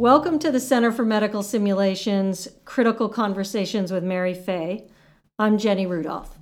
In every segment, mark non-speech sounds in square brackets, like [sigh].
Welcome to the Center for Medical Simulations Critical Conversations with Mary Fey. I'm Jenny Rudolph.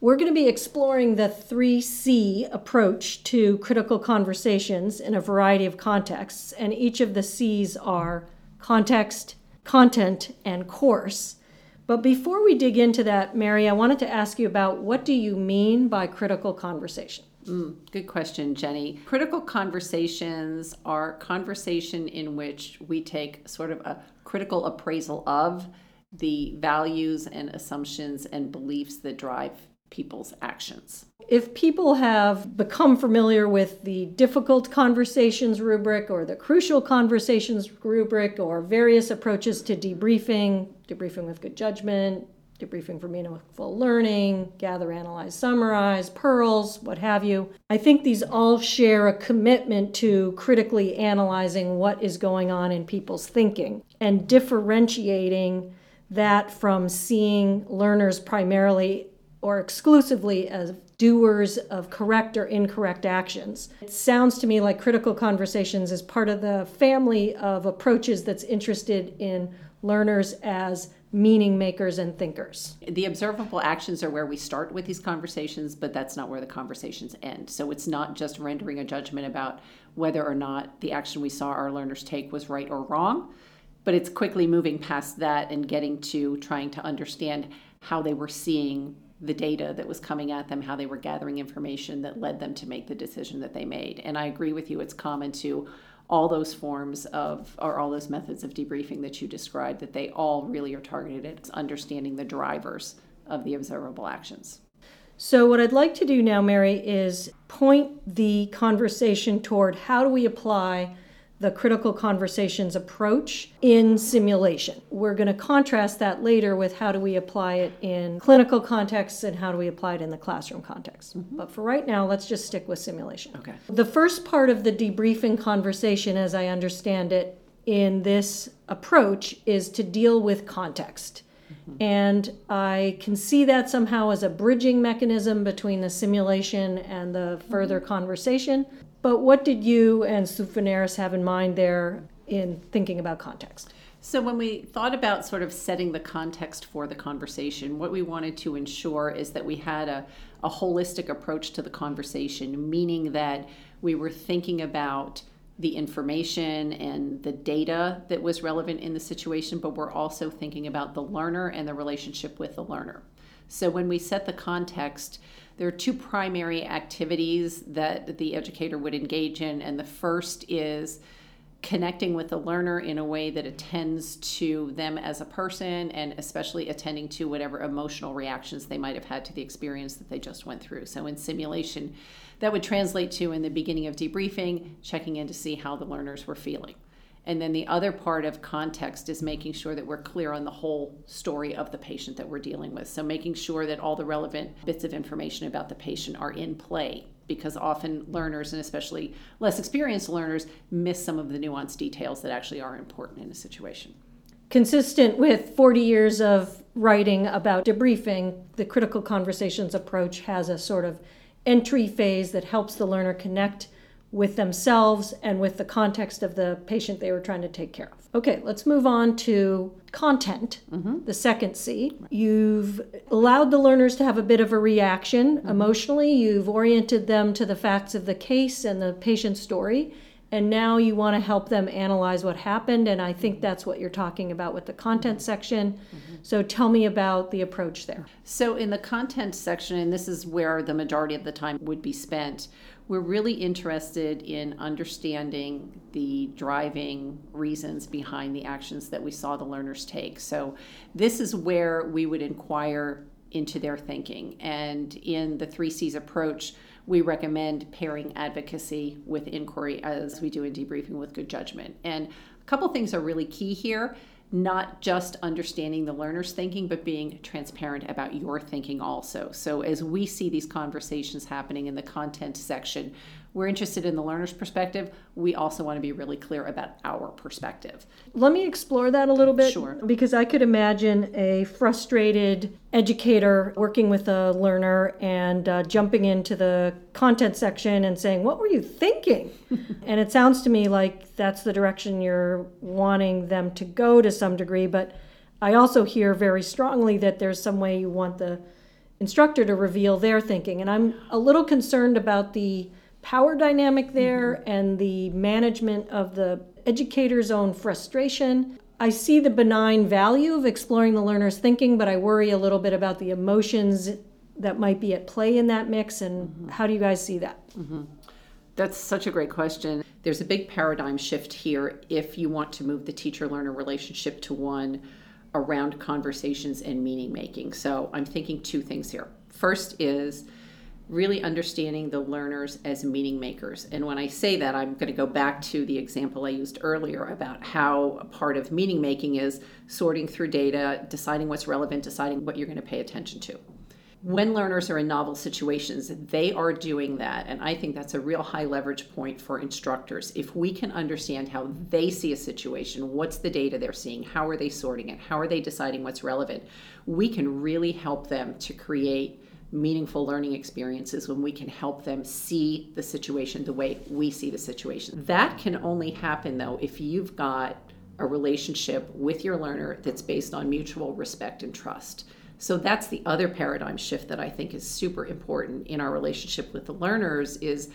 We're going to be exploring the 3C approach to critical conversations in a variety of contexts, and each of the C's are context, content, and course. But before we dig into that, Mary, I wanted to ask you about what do you mean by critical conversation? Mm, good question, Jenny. Critical conversations are conversation in which we take sort of a critical appraisal of the values and assumptions and beliefs that drive people's actions. If people have become familiar with the difficult conversations rubric or the crucial conversations rubric or various approaches to debriefing, debriefing with good judgment, debriefing for meaningful learning, gather, analyze, summarize, pearls, what have you. I think these all share a commitment to critically analyzing what is going on in people's thinking and differentiating that from seeing learners primarily or exclusively as doers of correct or incorrect actions. It sounds to me like critical conversations is part of the family of approaches that's interested in learners as meaning makers and thinkers. The observable actions are where we start with these conversations, but that's not where the conversations end. So it's not just rendering a judgment about whether or not the action we saw our learners take was right or wrong, but it's quickly moving past that and getting to trying to understand how they were seeing the data that was coming at them, how they were gathering information that led them to make the decision that they made. And I agree with you, it's common to all those forms of or all those methods of debriefing that you described that they all really are targeted at understanding the drivers of the observable actions. So, what I'd like to do now, Mary, is point the conversation toward how do we apply the critical conversations approach in simulation. We're going to contrast that later with how do we apply it in clinical contexts and how do we apply it in the classroom context. Mm-hmm. But for right now, let's just stick with simulation. Okay. The first part of the debriefing conversation, as I understand it, in this approach is to deal with context. Mm-hmm. And I can see that somehow as a bridging mechanism between the simulation and the further mm-hmm. conversation. But what did you and Sue Forneris have in mind there in thinking about context? So, when we thought about sort of setting the context for the conversation, what we wanted to ensure is that we had a, a holistic approach to the conversation, meaning that we were thinking about the information and the data that was relevant in the situation, but we're also thinking about the learner and the relationship with the learner. So, when we set the context, there are two primary activities that the educator would engage in, and the first is connecting with the learner in a way that attends to them as a person and especially attending to whatever emotional reactions they might have had to the experience that they just went through. So, in simulation, that would translate to in the beginning of debriefing, checking in to see how the learners were feeling. And then the other part of context is making sure that we're clear on the whole story of the patient that we're dealing with. So making sure that all the relevant bits of information about the patient are in play because often learners and especially less experienced learners miss some of the nuanced details that actually are important in a situation. Consistent with 40 years of writing about debriefing, the critical conversations approach has a sort of entry phase that helps the learner connect with themselves and with the context of the patient they were trying to take care of. Okay, let's move on to content, mm-hmm. the second C. You've allowed the learners to have a bit of a reaction mm-hmm. emotionally, you've oriented them to the facts of the case and the patient's story. And now you want to help them analyze what happened. And I think that's what you're talking about with the content section. Mm-hmm. So tell me about the approach there. So, in the content section, and this is where the majority of the time would be spent, we're really interested in understanding the driving reasons behind the actions that we saw the learners take. So, this is where we would inquire into their thinking. And in the three C's approach, we recommend pairing advocacy with inquiry as we do in debriefing with good judgment. And a couple things are really key here not just understanding the learner's thinking, but being transparent about your thinking also. So, as we see these conversations happening in the content section, we're interested in the learner's perspective. We also want to be really clear about our perspective. Let me explore that a little bit. Sure. Because I could imagine a frustrated educator working with a learner and uh, jumping into the content section and saying, What were you thinking? [laughs] and it sounds to me like that's the direction you're wanting them to go to some degree. But I also hear very strongly that there's some way you want the instructor to reveal their thinking. And I'm a little concerned about the power dynamic there mm-hmm. and the management of the educator's own frustration. I see the benign value of exploring the learner's thinking, but I worry a little bit about the emotions that might be at play in that mix. And mm-hmm. how do you guys see that? Mm-hmm. That's such a great question. There's a big paradigm shift here if you want to move the teacher learner relationship to one around conversations and meaning making. So I'm thinking two things here. First is really understanding the learners as meaning makers. And when I say that, I'm going to go back to the example I used earlier about how a part of meaning making is sorting through data, deciding what's relevant, deciding what you're going to pay attention to. When learners are in novel situations, they are doing that. And I think that's a real high leverage point for instructors. If we can understand how they see a situation, what's the data they're seeing, how are they sorting it, how are they deciding what's relevant, we can really help them to create meaningful learning experiences when we can help them see the situation the way we see the situation. That can only happen though if you've got a relationship with your learner that's based on mutual respect and trust. So that's the other paradigm shift that I think is super important in our relationship with the learners is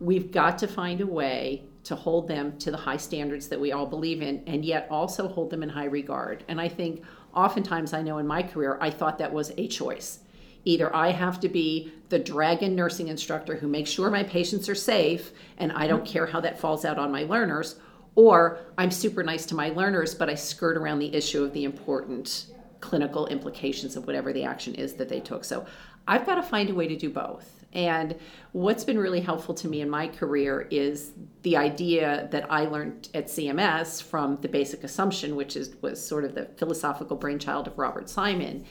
we've got to find a way to hold them to the high standards that we all believe in and yet also hold them in high regard. And I think oftentimes I know in my career I thought that was a choice Either I have to be the dragon nursing instructor who makes sure my patients are safe and I don't mm-hmm. care how that falls out on my learners, or I'm super nice to my learners, but I skirt around the issue of the important clinical implications of whatever the action is that they took. So I've got to find a way to do both. And what's been really helpful to me in my career is the idea that I learned at CMS from the basic assumption, which is was sort of the philosophical brainchild of Robert Simon,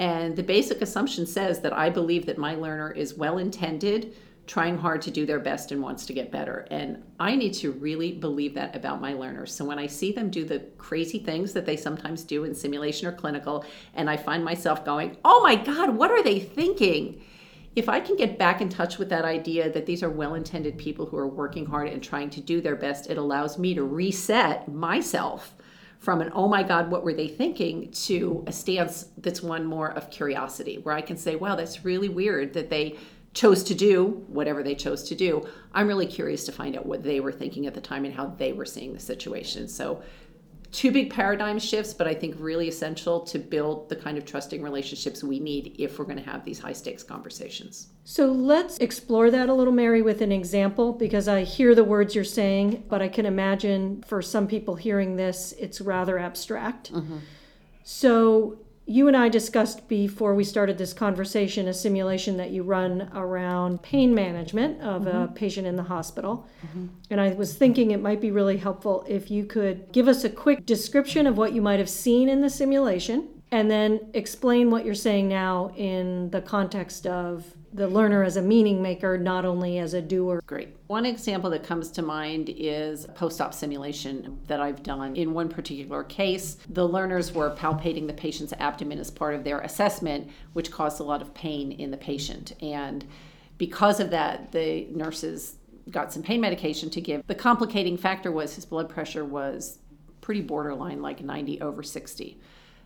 and the basic assumption says that I believe that my learner is well intended, trying hard to do their best, and wants to get better. And I need to really believe that about my learners. So when I see them do the crazy things that they sometimes do in simulation or clinical, and I find myself going, oh my God, what are they thinking? If I can get back in touch with that idea that these are well intended people who are working hard and trying to do their best, it allows me to reset myself from an oh my god what were they thinking to a stance that's one more of curiosity where i can say wow that's really weird that they chose to do whatever they chose to do. I'm really curious to find out what they were thinking at the time and how they were seeing the situation. So two big paradigm shifts, but I think really essential to build the kind of trusting relationships we need if we're going to have these high stakes conversations. So let's explore that a little, Mary, with an example, because I hear the words you're saying, but I can imagine for some people hearing this, it's rather abstract. Mm-hmm. So you and I discussed before we started this conversation a simulation that you run around pain management of mm-hmm. a patient in the hospital. Mm-hmm. And I was thinking it might be really helpful if you could give us a quick description of what you might have seen in the simulation and then explain what you're saying now in the context of the learner as a meaning maker, not only as a doer. Great. One example that comes to mind is post op simulation that I've done. In one particular case, the learners were palpating the patient's abdomen as part of their assessment, which caused a lot of pain in the patient. And because of that, the nurses got some pain medication to give. The complicating factor was his blood pressure was pretty borderline, like 90 over 60.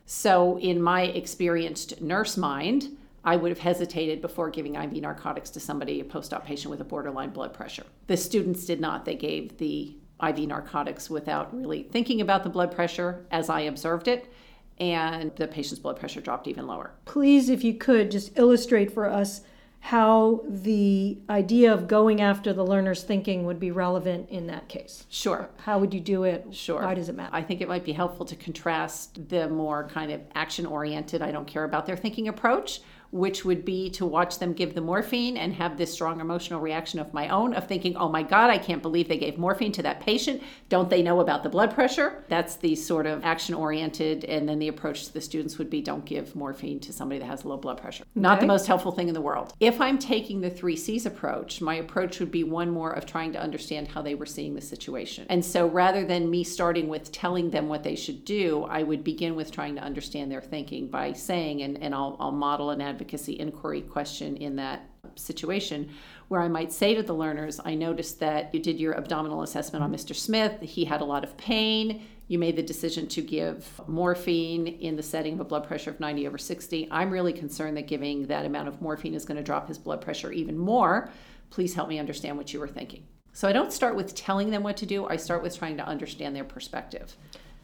So, in my experienced nurse mind, I would have hesitated before giving IV narcotics to somebody, a post op patient with a borderline blood pressure. The students did not. They gave the IV narcotics without really thinking about the blood pressure as I observed it, and the patient's blood pressure dropped even lower. Please, if you could, just illustrate for us how the idea of going after the learner's thinking would be relevant in that case. Sure. How would you do it? Sure. Why does it matter? I think it might be helpful to contrast the more kind of action oriented, I don't care about their thinking approach which would be to watch them give the morphine and have this strong emotional reaction of my own of thinking, oh my God, I can't believe they gave morphine to that patient. Don't they know about the blood pressure? That's the sort of action oriented. And then the approach to the students would be don't give morphine to somebody that has low blood pressure. Okay. Not the most helpful thing in the world. If I'm taking the three C's approach, my approach would be one more of trying to understand how they were seeing the situation. And so rather than me starting with telling them what they should do, I would begin with trying to understand their thinking by saying, and, and I'll, I'll model an advocate advocacy inquiry question in that situation where I might say to the learners, I noticed that you did your abdominal assessment on Mr. Smith. He had a lot of pain. You made the decision to give morphine in the setting of a blood pressure of 90 over 60. I'm really concerned that giving that amount of morphine is going to drop his blood pressure even more. Please help me understand what you were thinking. So I don't start with telling them what to do, I start with trying to understand their perspective.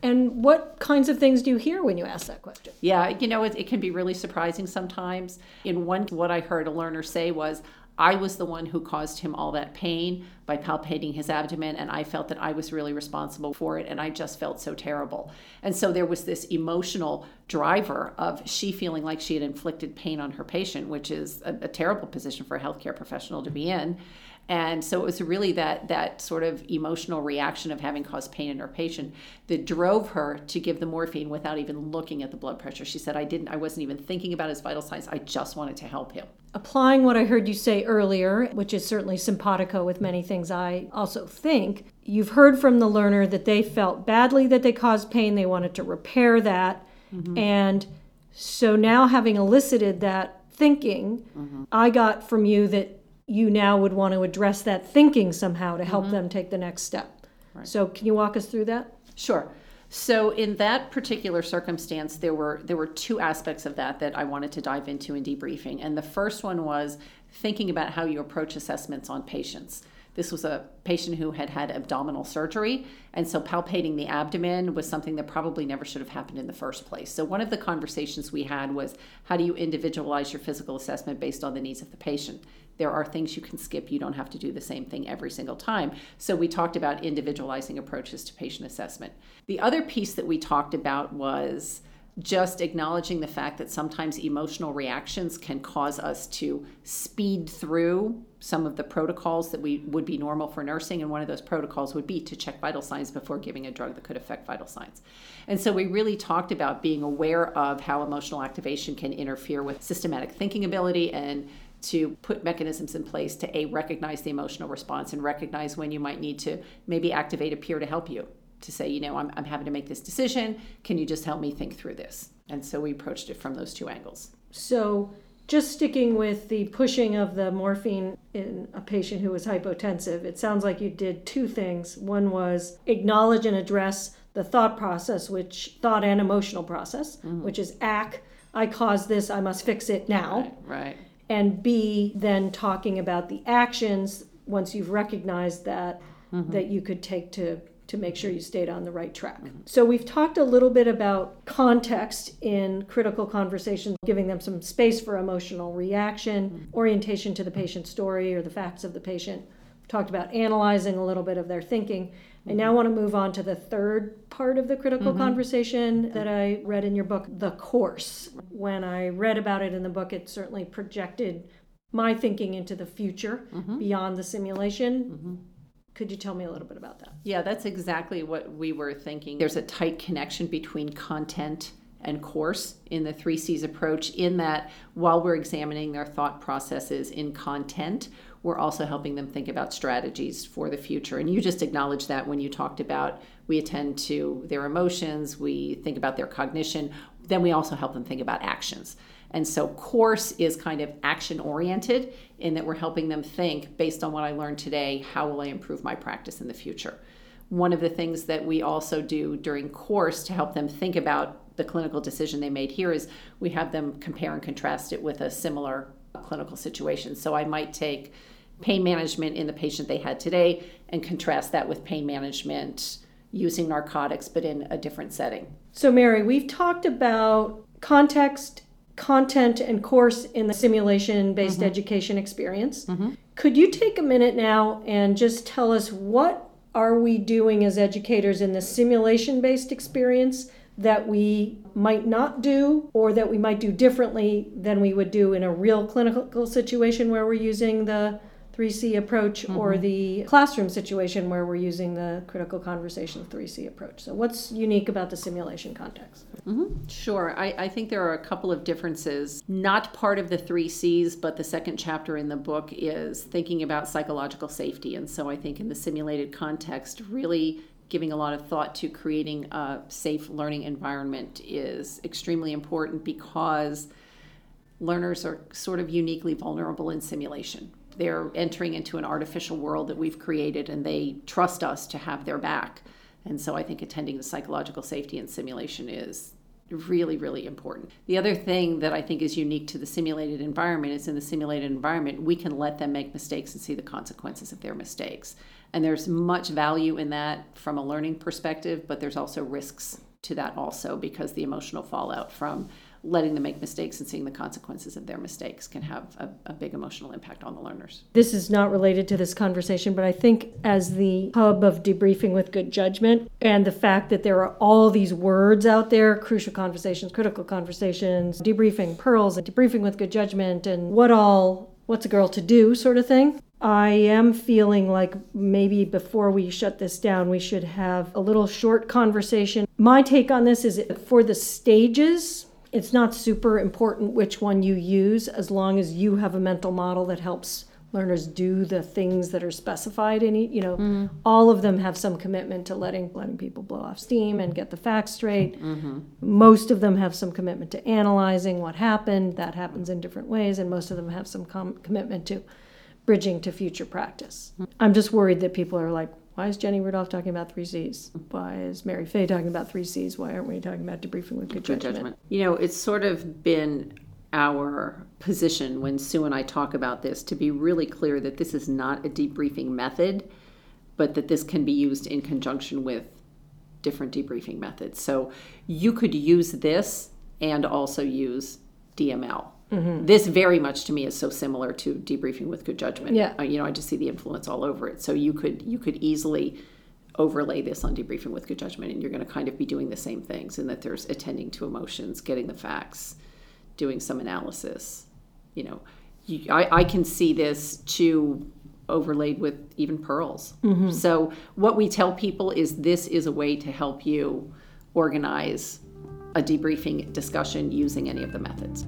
And what kinds of things do you hear when you ask that question? Yeah, you know, it, it, can be really surprising sometimes. In one, what I heard a learner say was, I was the one who caused him all that pain by palpating his abdomen, and I felt that I was really responsible for it, and I just felt so terrible. And so there was this emotional driver of she feeling like she had inflicted pain on her patient, which is a, a terrible position for a healthcare professional to be in. And so it was really that that sort of emotional reaction of having caused pain in her patient that drove her to give the morphine without even looking at the blood pressure. She said, "I didn't. I wasn't even thinking about his vital signs. I just wanted to help him." Applying what I heard you say earlier, which is certainly simpatico with many things I also think, you've heard from the learner that they felt badly that they caused pain. They wanted to repair that, mm-hmm. and so now having elicited that thinking, mm-hmm. I got from you that you now would want to address that thinking somehow to help mm-hmm. them take the next step. Right. So, can you walk us through that? Sure. So in that particular circumstance, there were there were two aspects of that that I wanted to dive into in debriefing, and the first one was thinking about how you approach assessments on patients. This was a patient who had had abdominal surgery, and so palpating the abdomen was something that probably never should have happened in the first place. So, one of the conversations we had was how do you individualize your physical assessment based on the needs of the patient? There are things you can skip. You don't have to do the same thing every single time. So, we talked about individualizing approaches to patient assessment. The other piece that we talked about was just acknowledging the fact that sometimes emotional reactions can cause us to speed through some of the protocols that we would be normal for nursing and one of those protocols would be to check vital signs before giving a drug that could affect vital signs. And so we really talked about being aware of how emotional activation can interfere with systematic thinking ability and to put mechanisms in place to a recognize the emotional response and recognize when you might need to maybe activate a peer to help you to say, you know, I'm, I'm having to make this decision. Can you just help me think through this? And so we approached it from those two angles. So, just sticking with the pushing of the morphine in a patient who was hypotensive, it sounds like you did two things. One was acknowledge and address the thought process, which thought and emotional process, mm-hmm. which is act, I caused this, I must fix it now. Right, right. And B, then talking about the actions once you've recognized that mm-hmm. that you could take to to make sure you stayed on the right track. Mm-hmm. So we've talked a little bit about context in critical conversations, giving them some space for emotional reaction, mm-hmm. orientation to the patient's story or the facts of the patient. We've talked about analyzing a little bit of their thinking. I now mm-hmm. want to move on to the third part of the critical mm-hmm. conversation that I read in your book, the course. When I read about it in the book, it certainly projected my thinking into the future mm-hmm. beyond the simulation. Mm-hmm. Could you tell me a little bit about that? Yeah, that's exactly what we were thinking. There's a tight connection between content and course in the three C's approach, in that while we're examining their thought processes in content, we're also helping them think about strategies for the future. And you just acknowledged that when you talked about we attend to their emotions, we think about their cognition, then we also help them think about actions. And so, course is kind of action oriented in that we're helping them think based on what I learned today, how will I improve my practice in the future? One of the things that we also do during course to help them think about the clinical decision they made here is we have them compare and contrast it with a similar clinical situation. So, I might take pain management in the patient they had today and contrast that with pain management using narcotics but in a different setting. So, Mary, we've talked about context content and course in the simulation based mm-hmm. education experience. Mm-hmm. Could you take a minute now and just tell us what are we doing as educators in the simulation based experience that we might not do or that we might do differently than we would do in a real clinical situation where we're using the 3C approach or mm-hmm. the classroom situation where we're using the critical conversation 3C approach. So, what's unique about the simulation context? Mm-hmm. Sure. I, I think there are a couple of differences. Not part of the three C's, but the second chapter in the book is thinking about psychological safety. And so I think in the simulated context, really giving a lot of thought to creating a safe learning environment is extremely important because learners are sort of uniquely vulnerable in simulation. They're entering into an artificial world that we've created and they trust us to have their back. And so I think attending to psychological safety in simulation is really, really important. The other thing that I think is unique to the simulated environment is in the simulated environment, we can let them make mistakes and see the consequences of their mistakes. And there's much value in that from a learning perspective, but there's also risks to that also because the emotional fallout from letting them make mistakes and seeing the consequences of their mistakes can have a, a, big emotional impact on the learners. This is not related to this conversation, but I think as the hub of debriefing with good judgment and the fact that there are all these words out there crucial conversations, critical conversations, debriefing, pearls, and debriefing with good judgment, and what all, what's a girl to do sort of thing. I am feeling like maybe before we shut this down, we should have a little short conversation. My take on this is for the stages, it's not super important which one you use as long as you have a mental model that helps learners do the things that are specified in you know mm-hmm. all of them have some commitment to letting letting people blow off steam and get the facts straight mm-hmm. most of them have some commitment to analyzing what happened that happens in different ways and most of them have some com- commitment to bridging to future practice mm-hmm. i'm just worried that people are like why is Jenny Rudolph talking about three C's? Why is Mary Fey talking about three C's? Why aren't we talking about debriefing with good, good judgment? judgment? You know, it's sort of been our position when Sue and I talk about this to be really clear that this is not a debriefing method, but that this can be used in conjunction with different debriefing methods. So you could use this and also use DML. Mm-hmm. This very much to me is so similar to debriefing with good judgment. Yeah. Uh, you know, I just see the influence all over it. So you could you could easily overlay this on debriefing with good judgment, and you're going to kind of be doing the same things. In that there's attending to emotions, getting the facts, doing some analysis. You know, you, I, I can see this too overlaid with even pearls. Mm-hmm. So what we tell people is this is a way to help you organize a debriefing discussion using any of the methods.